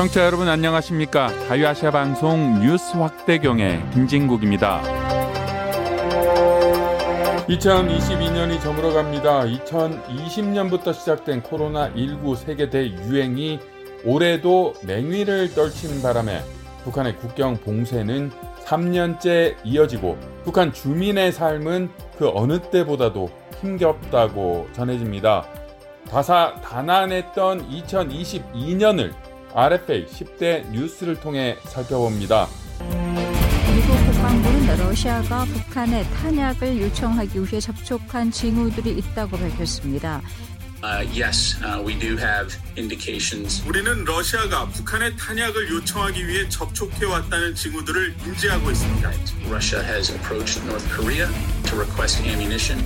청취자 여러분 안녕하십니까? 자유아시아 방송 뉴스 확대경의 김진국입니다. 2022년이 저물어갑니다. 2020년부터 시작된 코로나19 세계 대유행이 올해도 맹위를 떨치는 바람에 북한의 국경 봉쇄는 3년째 이어지고 북한 주민의 삶은 그 어느 때보다도 힘겹다고 전해집니다. 다사 다난했던 2022년을 RFA 10대 뉴스를 통해 살펴봅니다. 미국 국방부는 러시아가 북한에 탄약을 요청하기 위해 접촉한 징후들이 있다고 밝혔습니다. Uh, yes, uh, we do have indications. 우리는 러시아가 북한의 탄약을 요청하기 위해 접촉해 왔다는 징후들을 인지하고 있습니다. Russia has approached North Korea to request ammunition.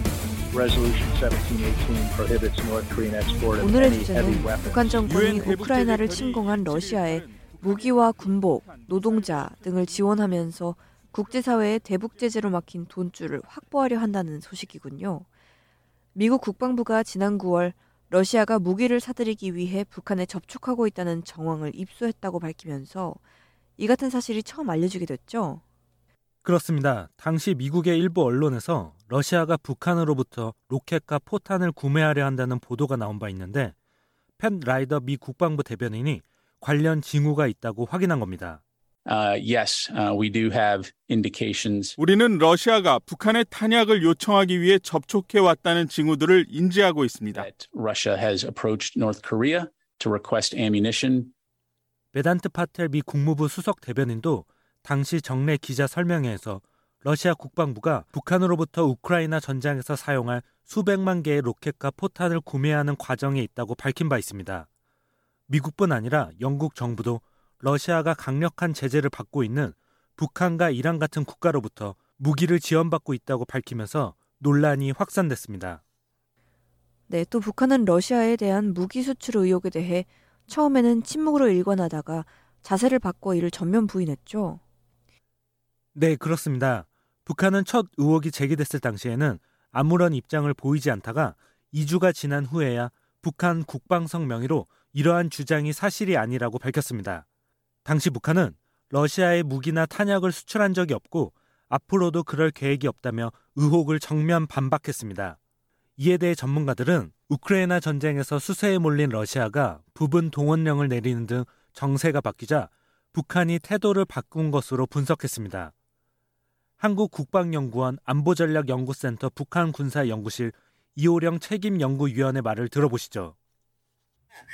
Resolution 1718 prohibits North Korean export of 오늘의 any heavy 주제는 weapons. 북한 정권이 우크라이나를 침공한 러시아에 무기와 군복, 노동자 등을 지원하면서 국제사회의 대북 제재로 막힌 돈줄을 확보하려 한다는 소식이군요. 미국 국방부가 지난 9월 러시아가 무기를 사들이기 위해 북한에 접촉하고 있다는 정황을 입수했다고 밝히면서 이 같은 사실이 처음 알려지게 됐죠. 그렇습니다. 당시 미국의 일부 언론에서 러시아가 북한으로부터 로켓과 포탄을 구매하려 한다는 보도가 나온 바 있는데 펜 라이더 미 국방부 대변인이 관련 징후가 있다고 확인한 겁니다. Uh, yes, uh, we do have indications. 우리는 러시아가 북한의 탄약을 요청하기 위해 접촉해 왔다는 징후들을 인지하고 있습니다. that Russia has approached North Korea to request ammunition. 베단트 파텔 미 국무부 수석 대변인도 당시 정례 기자 설명회에서 러시아 국방부가 북한으로부터 우크라이나 전장에서 사용할 수백만 개의 로켓과 포탄을 구매하는 과정에 있다고 밝힌 바 있습니다. 미국뿐 아니라 영국 정부도 러시아가 강력한 제재를 받고 있는 북한과 이란 같은 국가로부터 무기를 지원받고 있다고 밝히면서 논란이 확산됐습니다. 네, 또 북한은 러시아에 대한 무기 수출 의혹에 대해 처음에는 침묵으로 일관하다가 자세를 바꿔 이를 전면 부인했죠. 네, 그렇습니다. 북한은 첫 의혹이 제기됐을 당시에는 아무런 입장을 보이지 않다가 2주가 지난 후에야 북한 국방성 명의로 이러한 주장이 사실이 아니라고 밝혔습니다. 당시 북한은 러시아에 무기나 탄약을 수출한 적이 없고 앞으로도 그럴 계획이 없다며 의혹을 정면 반박했습니다. 이에 대해 전문가들은 우크라이나 전쟁에서 수세에 몰린 러시아가 부분 동원령을 내리는 등 정세가 바뀌자 북한이 태도를 바꾼 것으로 분석했습니다. 한국 국방연구원 안보전략연구센터 북한 군사연구실 이호령 책임연구위원의 말을 들어보시죠.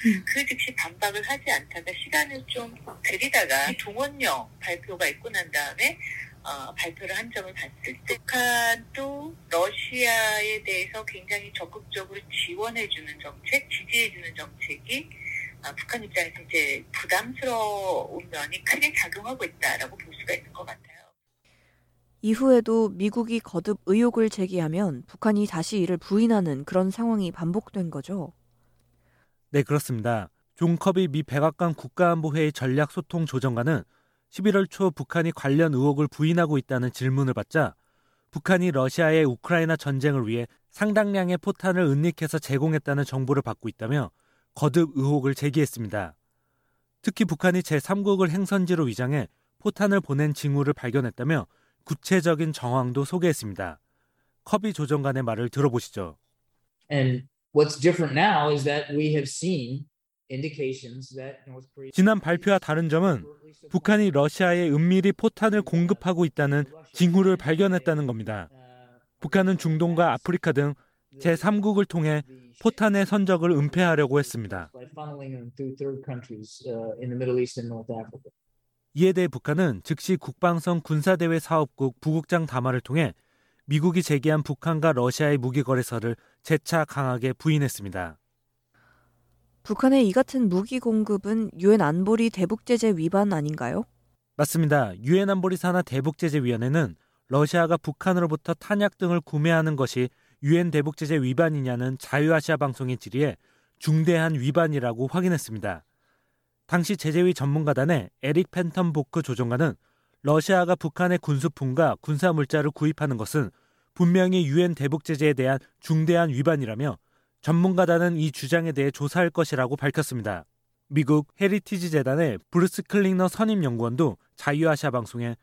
그 즉시 반박을 하지 않다가 시간을 좀 들이다가 동원령 발표가 있고 난 다음에 어, 발표를 한 점을 봤을 때 북한도 러시아에 대해서 굉장히 적극적으로 지원해주는 정책, 지지해주는 정책이 어, 북한 입장에서 이제 부담스러운 면이 크게 작용하고 있다라고 볼 수가 있는 것 같아요. 이후에도 미국이 거듭 의혹을 제기하면 북한이 다시 이를 부인하는 그런 상황이 반복된 거죠. 네, 그렇습니다. 존 커비 미 백악관 국가안보회의 전략소통 조정관은 11월 초 북한이 관련 의혹을 부인하고 있다는 질문을 받자 북한이 러시아의 우크라이나 전쟁을 위해 상당량의 포탄을 은닉해서 제공했다는 정보를 받고 있다며 거듭 의혹을 제기했습니다. 특히 북한이 제3국을 행선지로 위장해 포탄을 보낸 징후를 발견했다며 구체적인 정황도 소개했습니다. 커비 조정관의 말을 들어보시죠. And what's different now is that we have seen indications that North Korea 지난 발표와 다른 점은 북한이 러시아에 은밀히 포탄을 공급하고 있다는 징후를 발견했다는 겁니다. 북한은 중동과 아프리카 등 제3국을 통해 포탄의 선적을 은폐하려고 했습니다. 이에 대해 북한은 즉시 국방성 군사대외 사업국 부국장 담화를 통해 미국이 제기한 북한과 러시아의 무기 거래서를 재차 강하게 부인했습니다. 북한의 이 같은 무기 공급은 유엔 안보리 대북 제재 위반 아닌가요? 맞습니다. 유엔 안보리 산하 대북 제재 위원회는 러시아가 북한으로부터 탄약 등을 구매하는 것이 유엔 대북 제재 위반이냐는 자유아시아 방송의 질의에 중대한 위반이라고 확인했습니다. 당시 제재위 전문가단의 에릭 펜턴 보크 조정관은 러시아가 북한의 군수품과 군사 물자를 구입하는 것은 분명히 유엔 대북 제재에 대한 중대한 위반이라며 전문가단은 이 주장에 대해 조사할 것이라고 밝혔습니다. 미국 헤리티지 재단의 브루스 클링너 선임 연구원도 자유아시아 방송에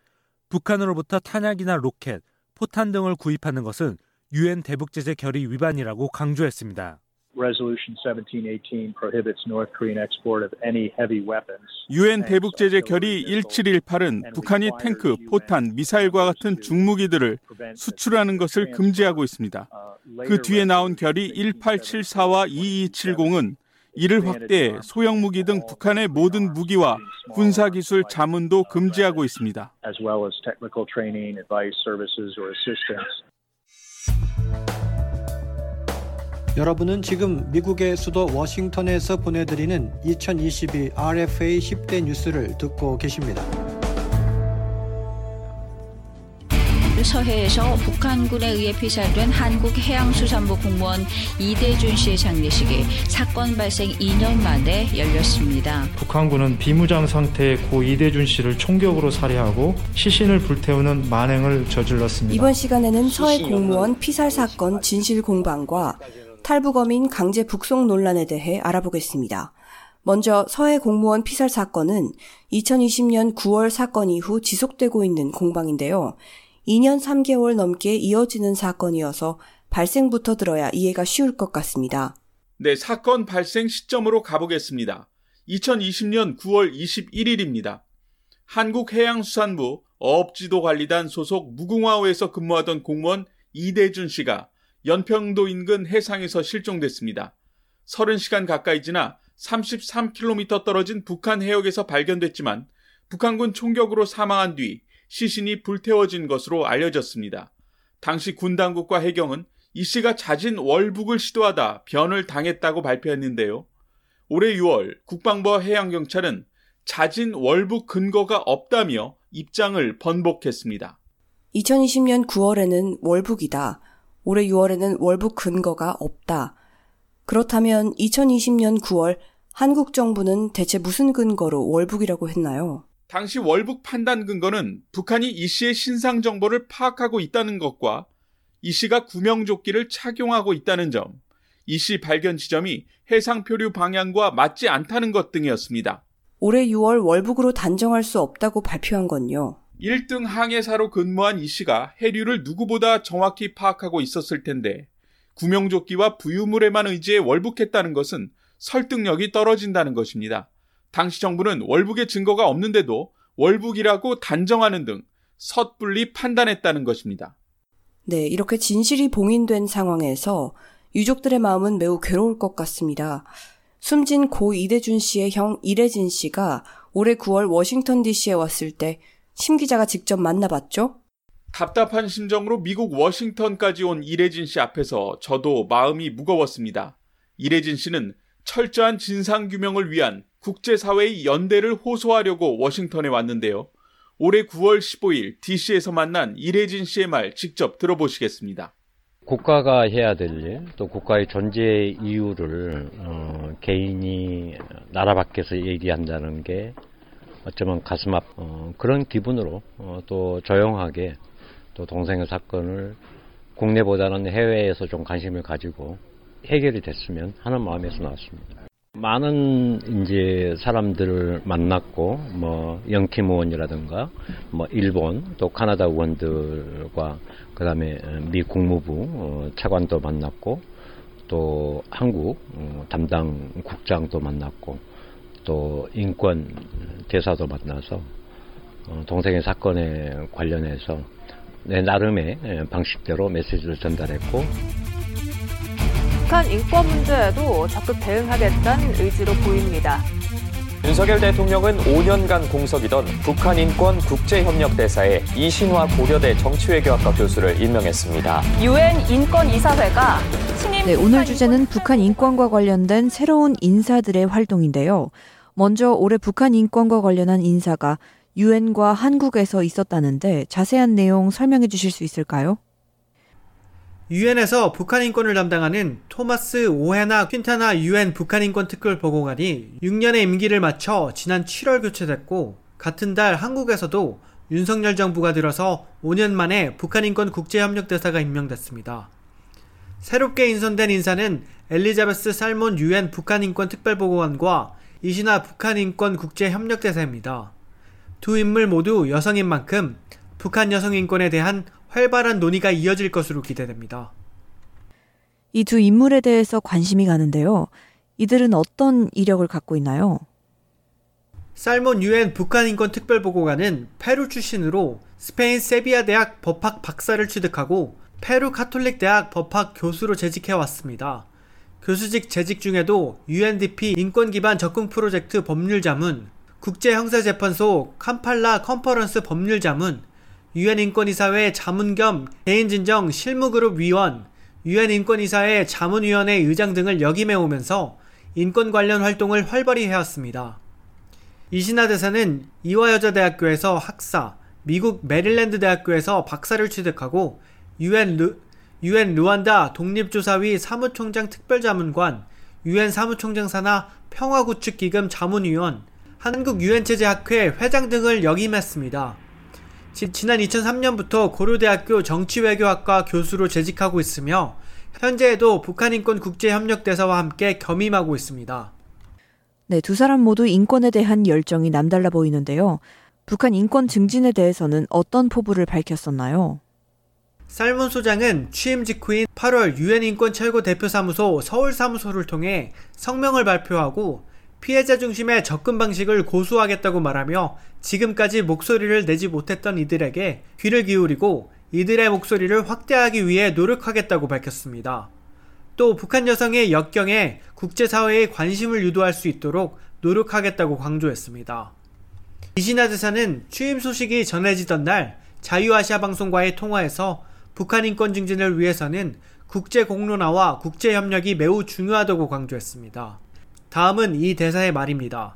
북한으로부터 탄약이나 로켓, 포탄 등을 구입하는 것은 유엔 대북 제재 결의 위반이라고 강조했습니다. Resolution 1718 prohibits North Korean export of any heavy weapons. 유엔 대북 제재 결의 1718은 북한이 탱크, 포탄, 미사일과 같은 중무기들을 수출하는 것을 금지하고 있습니다. 그 뒤에 나온 결의 1874와 2270은 이를 확대해 소형 무기 등 북한의 모든 무기와 군사 기술 자문도 금지하고 있습니다. as well as technical training, advice, services, or assistance. 여러분은 지금 미국의 수도 워싱턴에서 보내드리는 2022 RFA 10대 뉴스를 듣고 계십니다. 서해에서 북한군에 의해 피살된 한국해양수산부 공무원 이대준 씨의 장례식이 사건 발생 2년 만에 열렸습니다. 북한군은 비무장 상태의 고 이대준 씨를 총격으로 살해하고 시신을 불태우는 만행을 저질렀습니다. 이번 시간에는 서해 공무원 피살 사건 진실 공방과 탈북어민 강제 북송 논란에 대해 알아보겠습니다. 먼저 서해 공무원 피살 사건은 2020년 9월 사건 이후 지속되고 있는 공방인데요. 2년 3개월 넘게 이어지는 사건이어서 발생부터 들어야 이해가 쉬울 것 같습니다. 네, 사건 발생 시점으로 가보겠습니다. 2020년 9월 21일입니다. 한국해양수산부 어업지도관리단 소속 무궁화호에서 근무하던 공무원 이대준 씨가 연평도 인근 해상에서 실종됐습니다. 30시간 가까이 지나 33km 떨어진 북한 해역에서 발견됐지만 북한군 총격으로 사망한 뒤 시신이 불태워진 것으로 알려졌습니다. 당시 군 당국과 해경은 이 씨가 자진 월북을 시도하다 변을 당했다고 발표했는데요. 올해 6월 국방부와 해양경찰은 자진 월북 근거가 없다며 입장을 번복했습니다. 2020년 9월에는 월북이다. 올해 6월에는 월북 근거가 없다. 그렇다면 2020년 9월 한국 정부는 대체 무슨 근거로 월북이라고 했나요? 당시 월북 판단 근거는 북한이 이 씨의 신상 정보를 파악하고 있다는 것과 이 씨가 구명조끼를 착용하고 있다는 점, 이 씨 발견 지점이 해상 표류 방향과 맞지 않다는 것 등이었습니다. 올해 6월 월북으로 단정할 수 없다고 발표한 건요. 1등 항해사로 근무한 이 씨가 해류를 누구보다 정확히 파악하고 있었을 텐데 구명조끼와 부유물에만 의지해 월북했다는 것은 설득력이 떨어진다는 것입니다. 당시 정부는 월북의 증거가 없는데도 월북이라고 단정하는 등 섣불리 판단했다는 것입니다. 네, 이렇게 진실이 봉인된 상황에서 유족들의 마음은 매우 괴로울 것 같습니다. 숨진 고 이대준 씨의 형 이래진 씨가 올해 9월 워싱턴 DC에 왔을 때 심 기자가 직접 만나봤죠? 답답한 심정으로 미국 워싱턴까지 온 이래진 씨 앞에서 저도 마음이 무거웠습니다. 이래진 씨는 철저한 진상규명을 위한 국제사회의 연대를 호소하려고 워싱턴에 왔는데요. 올해 9월 15일 DC에서 만난 이래진 씨의 말 직접 들어보시겠습니다. 국가가 해야 될 일, 또 국가의 존재 이유를 어, 개인이 나라 밖에서 얘기한다는 게 어쩌면 가슴 아픈 어, 그런 기분으로 어, 또 조용하게 또 동생의 사건을 국내보다는 해외에서 좀 관심을 가지고 해결이 됐으면 하는 마음에서 나왔습니다. 많은 이제 사람들을 만났고 뭐 영킴 의원이라든가 뭐 일본 또 카나다 의원들과 그다음에 미 국무부 어, 차관도 만났고 또 한국 어, 담당 국장도 만났고 또 인권 대사도 만나서 어, 동생의 사건에 관련해서 내 나름의 방식대로 메시지를 전달했고 북한 인권 문제에도 적극 대응하겠다는 의지로 보입니다. 윤석열 대통령은 5년간 공석이던 북한 인권 국제협력대사에 이신화 고려대 정치외교학과 교수를 임명했습니다. 유엔 인권 이사회가 신임 네, 오늘 주제는 북한 인권과 관련된 새로운 인사들의 활동인데요. 먼저 올해 북한 인권과 관련한 인사가 유엔과 한국에서 있었다는데 자세한 내용 설명해 주실 수 있을까요? 유엔에서 북한 인권을 담당하는 토마스 오헤나 퀸타나 유엔 북한 인권 특별 보고관이 6년의 임기를 마쳐 지난 7월 교체됐고 같은 달 한국에서도 윤석열 정부가 들어서 5년 만에 북한 인권 국제협력대사가 임명됐습니다. 새롭게 인선된 인사는 엘리자베스 살몬 유엔 북한 인권 특별 보고관과 이신화 북한 인권 국제 협력 대사입니다. 두 인물 모두 여성인 만큼 북한 여성 인권에 대한 활발한 논의가 이어질 것으로 기대됩니다. 이 두 인물에 대해서 관심이 가는데요. 이들은 어떤 이력을 갖고 있나요? 살몬 유엔 북한 인권 특별 보고관은 페루 출신으로 스페인 세비야 대학 법학 박사를 취득하고 페루 카톨릭 대학 법학 교수로 재직해 왔습니다. 교수직 재직 중에도 UNDP 인권 기반 접근 프로젝트 법률 자문, 국제형사재판소 캄팔라 컨퍼런스 법률 자문, 유엔 인권이사회 자문 겸 개인진정 실무그룹 위원, 유엔 인권이사회 자문위원회 의장 등을 역임해 오면서 인권 관련 활동을 활발히 해왔습니다. 이신화 대사는 이화여자대학교에서 학사, 미국 메릴랜드 대학교에서 박사를 취득하고 유엔 르, 유엔 루안다 독립조사위 사무총장 특별자문관, 유엔 사무총장 산하 평화구축기금 자문위원, 한국 유엔체제학회 회장 등을 역임했습니다. 지난 2003년부터 고려대학교 정치외교학과 교수로 재직하고 있으며 현재에도 북한인권 국제협력대사와 함께 겸임하고 있습니다. 네, 두 사람 모두 인권에 대한 열정이 남달라 보이는데요. 북한 인권 증진에 대해서는 어떤 포부를 밝혔었나요? 살몬 소장은 취임 직후인 8월 유엔 인권 최고 대표 사무소 서울 사무소를 통해 성명을 발표하고 피해자 중심의 접근 방식을 고수하겠다고 말하며 지금까지 목소리를 내지 못했던 이들에게 귀를 기울이고 이들의 목소리를 확대하기 위해 노력하겠다고 밝혔습니다. 또 북한 여성의 역경에 국제사회의 관심을 유도할 수 있도록 노력하겠다고 강조했습니다. 이신화 대사는 취임 소식이 전해지던 날 자유아시아 방송과의 통화에서 북한 인권 증진을 위해서는 국제 공론화와 국제 협력이 매우 중요하다고 강조했습니다. 다음은 이 대사의 말입니다.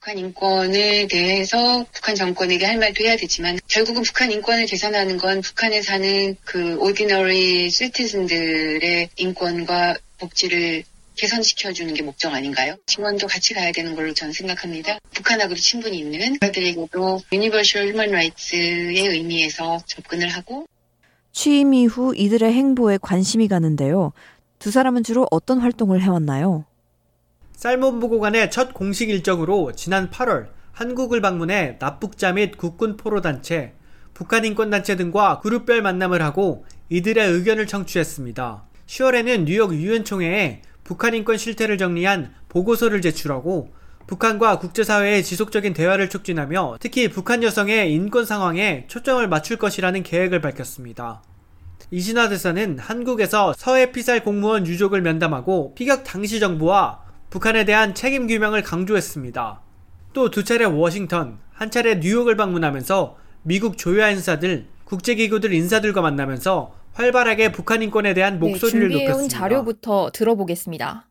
북한 인권에 대해서 북한 정권에게 할 말도 해야 되지만 결국은 북한 인권을 개선하는 건 북한에 사는 그 ordinary citizen들의 인권과 복지를 개선시켜주는 게 목적 아닌가요? 지원도 같이 가야 되는 걸로 저는 생각합니다. 북한하고도 친분이 있는 그들에게도 universal human rights의 의미에서 접근을 하고 취임 이후 이들의 행보에 관심이 가는데요. 두 사람은 주로 어떤 활동을 해왔나요? 쌀몬 보고관의 첫 공식 일정으로 지난 8월 한국을 방문해 납북자 및 국군 포로단체, 북한 인권단체 등과 그룹별 만남을 하고 이들의 의견을 청취했습니다. 10월에는 뉴욕 유엔 총회에 북한 인권 실태를 정리한 보고서를 제출하고 북한과 국제사회의 지속적인 대화를 촉진하며 특히 북한 여성의 인권 상황에 초점을 맞출 것이라는 계획을 밝혔습니다. 이신화 대사는 한국에서 서해 피살 공무원 유족을 면담하고 피격 당시 정부와 북한에 대한 책임 규명을 강조했습니다. 또 두 차례 워싱턴, 한 차례 뉴욕을 방문하면서 미국 조야 인사들, 국제기구들 인사들과 만나면서 활발하게 북한 인권에 대한 목소리를 네, 준비해온 높였습니다. 자료부터 들어보겠습니다.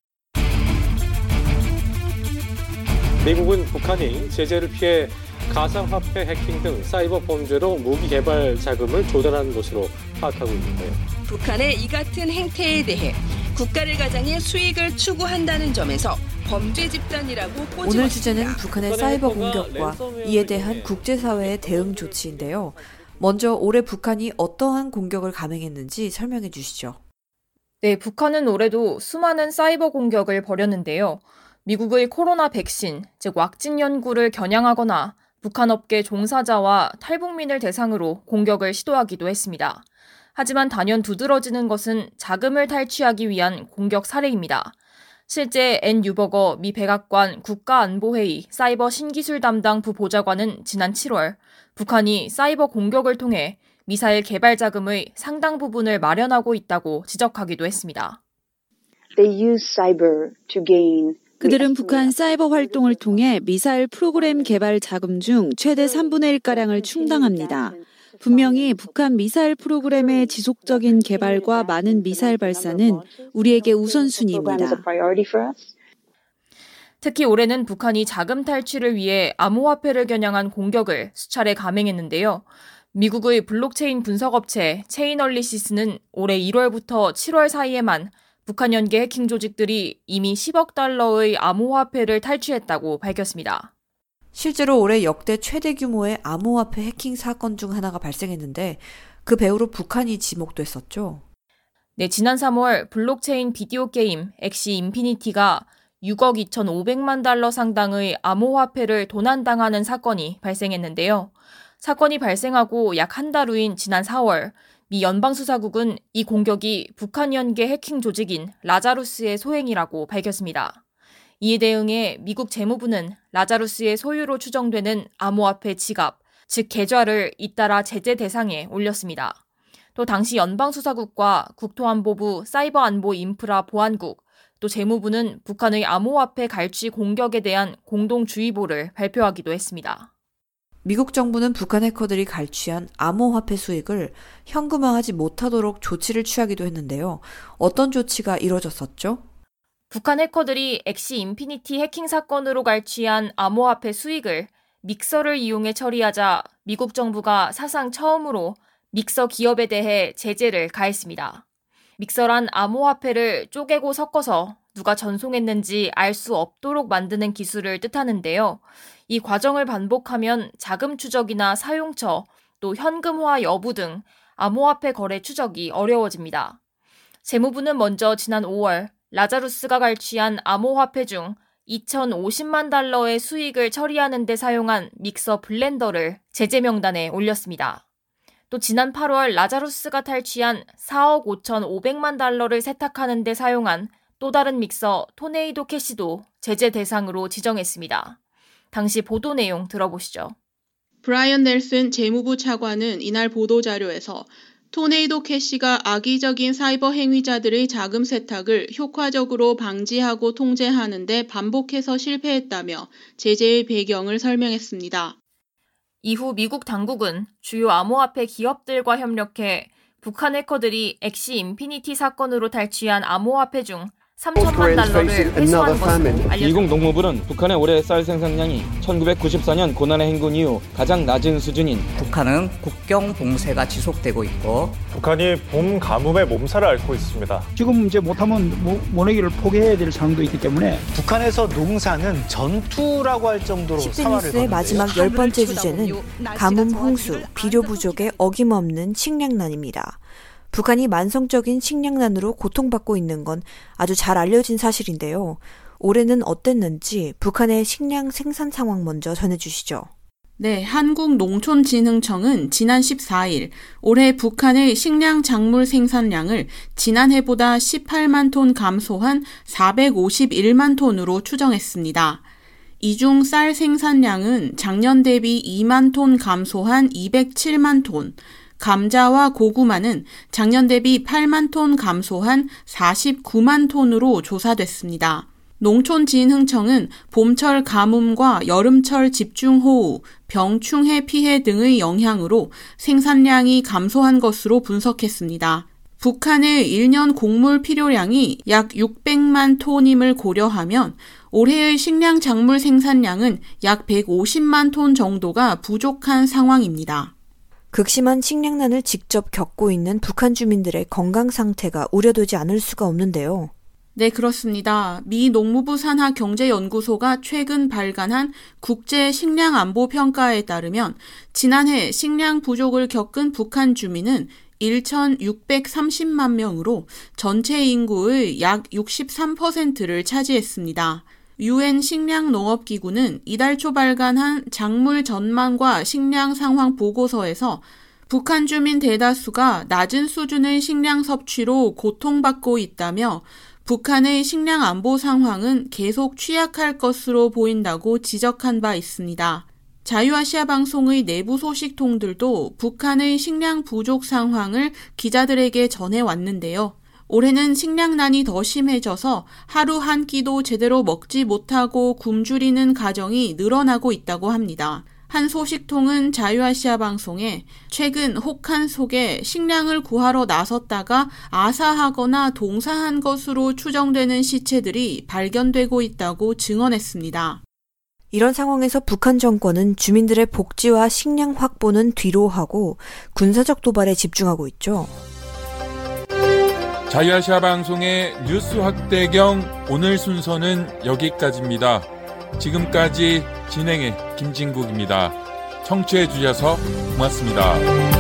미국은 북한이 제재를 피해 가상화폐 해킹 등 사이버 범죄로 무기 개발 자금을 조달하는 것으로 파악하고 있는데요. 북한의 이 같은 행태에 대해 국가를 가장해 수익을 추구한다는 점에서 범죄 집단이라고 꼬집었습니다. 오늘 주제는 북한의 사이버 공격과 이에 대한 국제사회의 대응 조치인데요. 먼저 올해 북한이 어떠한 공격을 감행했는지 설명해 주시죠. 네, 북한은 올해도 수많은 사이버 공격을 벌였는데요. 미국의 코로나 백신, 즉 왁진 연구를 겨냥하거나 북한 업계 종사자와 탈북민을 대상으로 공격을 시도하기도 했습니다. 하지만 단연 두드러지는 것은 자금을 탈취하기 위한 공격 사례입니다. 실제 앤 뉴버거 미 백악관 국가안보회의 사이버 신기술 담당 부보좌관은 지난 7월 북한이 사이버 공격을 통해 미사일 개발 자금의 상당 부분을 마련하고 있다고 지적하기도 했습니다. They use cyber to gain 그들은 북한 사이버 활동을 통해 미사일 프로그램 개발 자금 중 최대 3분의 1가량을 충당합니다. 분명히 북한 미사일 프로그램의 지속적인 개발과 많은 미사일 발사는 우리에게 우선순위입니다. 특히 올해는 북한이 자금 탈취를 위해 암호화폐를 겨냥한 공격을 수차례 감행했는데요. 미국의 블록체인 분석업체 체이널리시스는 올해 1월부터 7월 사이에만 북한 연계 해킹 조직들이 이미 10억 달러의 암호화폐를 탈취했다고 밝혔습니다. 실제로 올해 역대 최대 규모의 암호화폐 해킹 사건 중 하나가 발생했는데 그 배후로 북한이 지목됐었죠. 네, 지난 3월 블록체인 비디오 게임 엑시 인피니티가 6억 2,500만 달러 상당의 암호화폐를 도난당하는 사건이 발생했는데요. 사건이 발생하고 약 한 달 후인 지난 4월 미 연방수사국은 이 공격이 북한 연계 해킹 조직인 라자루스의 소행이라고 밝혔습니다. 이에 대응해 미국 재무부는 라자루스의 소유로 추정되는 암호화폐 지갑, 즉 계좌를 잇따라 제재 대상에 올렸습니다. 또 당시 연방수사국과 국토안보부 사이버안보 인프라 보안국, 또 재무부는 북한의 암호화폐 갈취 공격에 대한 공동주의보를 발표하기도 했습니다. 미국 정부는 북한 해커들이 갈취한 암호화폐 수익을 현금화하지 못하도록 조치를 취하기도 했는데요. 어떤 조치가 이뤄졌었죠? 북한 해커들이 엑시 인피니티 해킹 사건으로 갈취한 암호화폐 수익을 믹서를 이용해 처리하자 미국 정부가 사상 처음으로 믹서 기업에 대해 제재를 가했습니다. 믹서란 암호화폐를 쪼개고 섞어서 누가 전송했는지 알 수 없도록 만드는 기술을 뜻하는데요. 이 과정을 반복하면 자금 추적이나 사용처, 또 현금화 여부 등 암호화폐 거래 추적이 어려워집니다. 재무부는 먼저 지난 5월 라자루스가 갈취한 암호화폐 중 2,050만 달러의 수익을 처리하는 데 사용한 믹서 블렌더를 제재 명단에 올렸습니다. 또 지난 8월 라자루스가 탈취한 4억 5,500만 달러를 세탁하는 데 사용한 또 다른 믹서 토네이도 캐시도 제재 대상으로 지정했습니다. 당시 보도 내용 들어보시죠. 브라이언 넬슨 재무부 차관은 이날 보도 자료에서 토네이도 캐시가 악의적인 사이버 행위자들의 자금 세탁을 효과적으로 방지하고 통제하는데 반복해서 실패했다며 제재의 배경을 설명했습니다. 이후 미국 당국은 주요 암호화폐 기업들과 협력해 북한 해커들이 엑시 인피니티 사건으로 탈취한 암호화폐 중 3천만 달러를 회수한 것으로 알려졌습니다. 미국 농무부는 북한의 올해 쌀 생산량이 1994년 고난의 행군 이후 가장 낮은 수준인 북한은 국경 봉쇄가 지속되고 있고 북한이 봄 가뭄에 몸살을 앓고 있습니다. 지금 이제 못하면 모내기를 포기해야 될 상황도 있기 때문에 북한에서 농사는 전투라고 할 정도로 10대 뉴스의 마지막 열 번째 주제는 가뭄, 홍수, 비료 부족의 어김없는 식량난입니다. 북한이 만성적인 식량난으로 고통받고 있는 건 아주 잘 알려진 사실인데요. 올해는 어땠는지 북한의 식량 생산 상황 먼저 전해주시죠. 네, 한국농촌진흥청은 지난 14일 올해 북한의 식량 작물 생산량을 지난해보다 18만 톤 감소한 451만 톤으로 추정했습니다. 이중 쌀 생산량은 작년 대비 2만 톤 감소한 207만 톤, 감자와 고구마는 작년 대비 8만 톤 감소한 49만 톤으로 조사됐습니다. 농촌진흥청은 봄철 가뭄과 여름철 집중호우, 병충해 피해 등의 영향으로 생산량이 감소한 것으로 분석했습니다. 북한의 1년 곡물 필요량이 약 600만 톤임을 고려하면 올해의 식량 작물 생산량은 약 150만 톤 정도가 부족한 상황입니다. 극심한 식량난을 직접 겪고 있는 북한 주민들의 건강 상태가 우려되지 않을 수가 없는데요. 네, 그렇습니다. 미 농무부 산하 경제연구소가 최근 발간한 국제 식량 안보 평가에 따르면 지난해 식량 부족을 겪은 북한 주민은 1,630만 명으로 전체 인구의 약 63%를 차지했습니다. 유엔 식량농업기구는 이달 초 발간한 작물 전망과 식량 상황 보고서에서 북한 주민 대다수가 낮은 수준의 식량 섭취로 고통받고 있다며 북한의 식량 안보 상황은 계속 취약할 것으로 보인다고 지적한 바 있습니다. 자유아시아 방송의 내부 소식통들도 북한의 식량 부족 상황을 기자들에게 전해왔는데요. 올해는 식량난이 더 심해져서 하루 한 끼도 제대로 먹지 못하고 굶주리는 가정이 늘어나고 있다고 합니다. 한 소식통은 자유아시아 방송에 최근 혹한 속에 식량을 구하러 나섰다가 아사하거나 동사한 것으로 추정되는 시체들이 발견되고 있다고 증언했습니다. 이런 상황에서 북한 정권은 주민들의 복지와 식량 확보는 뒤로 하고 군사적 도발에 집중하고 있죠. 자유아시아 방송의 뉴스 확대경 오늘 순서는 여기까지입니다. 지금까지 진행의 김진국입니다. 청취해 주셔서 고맙습니다.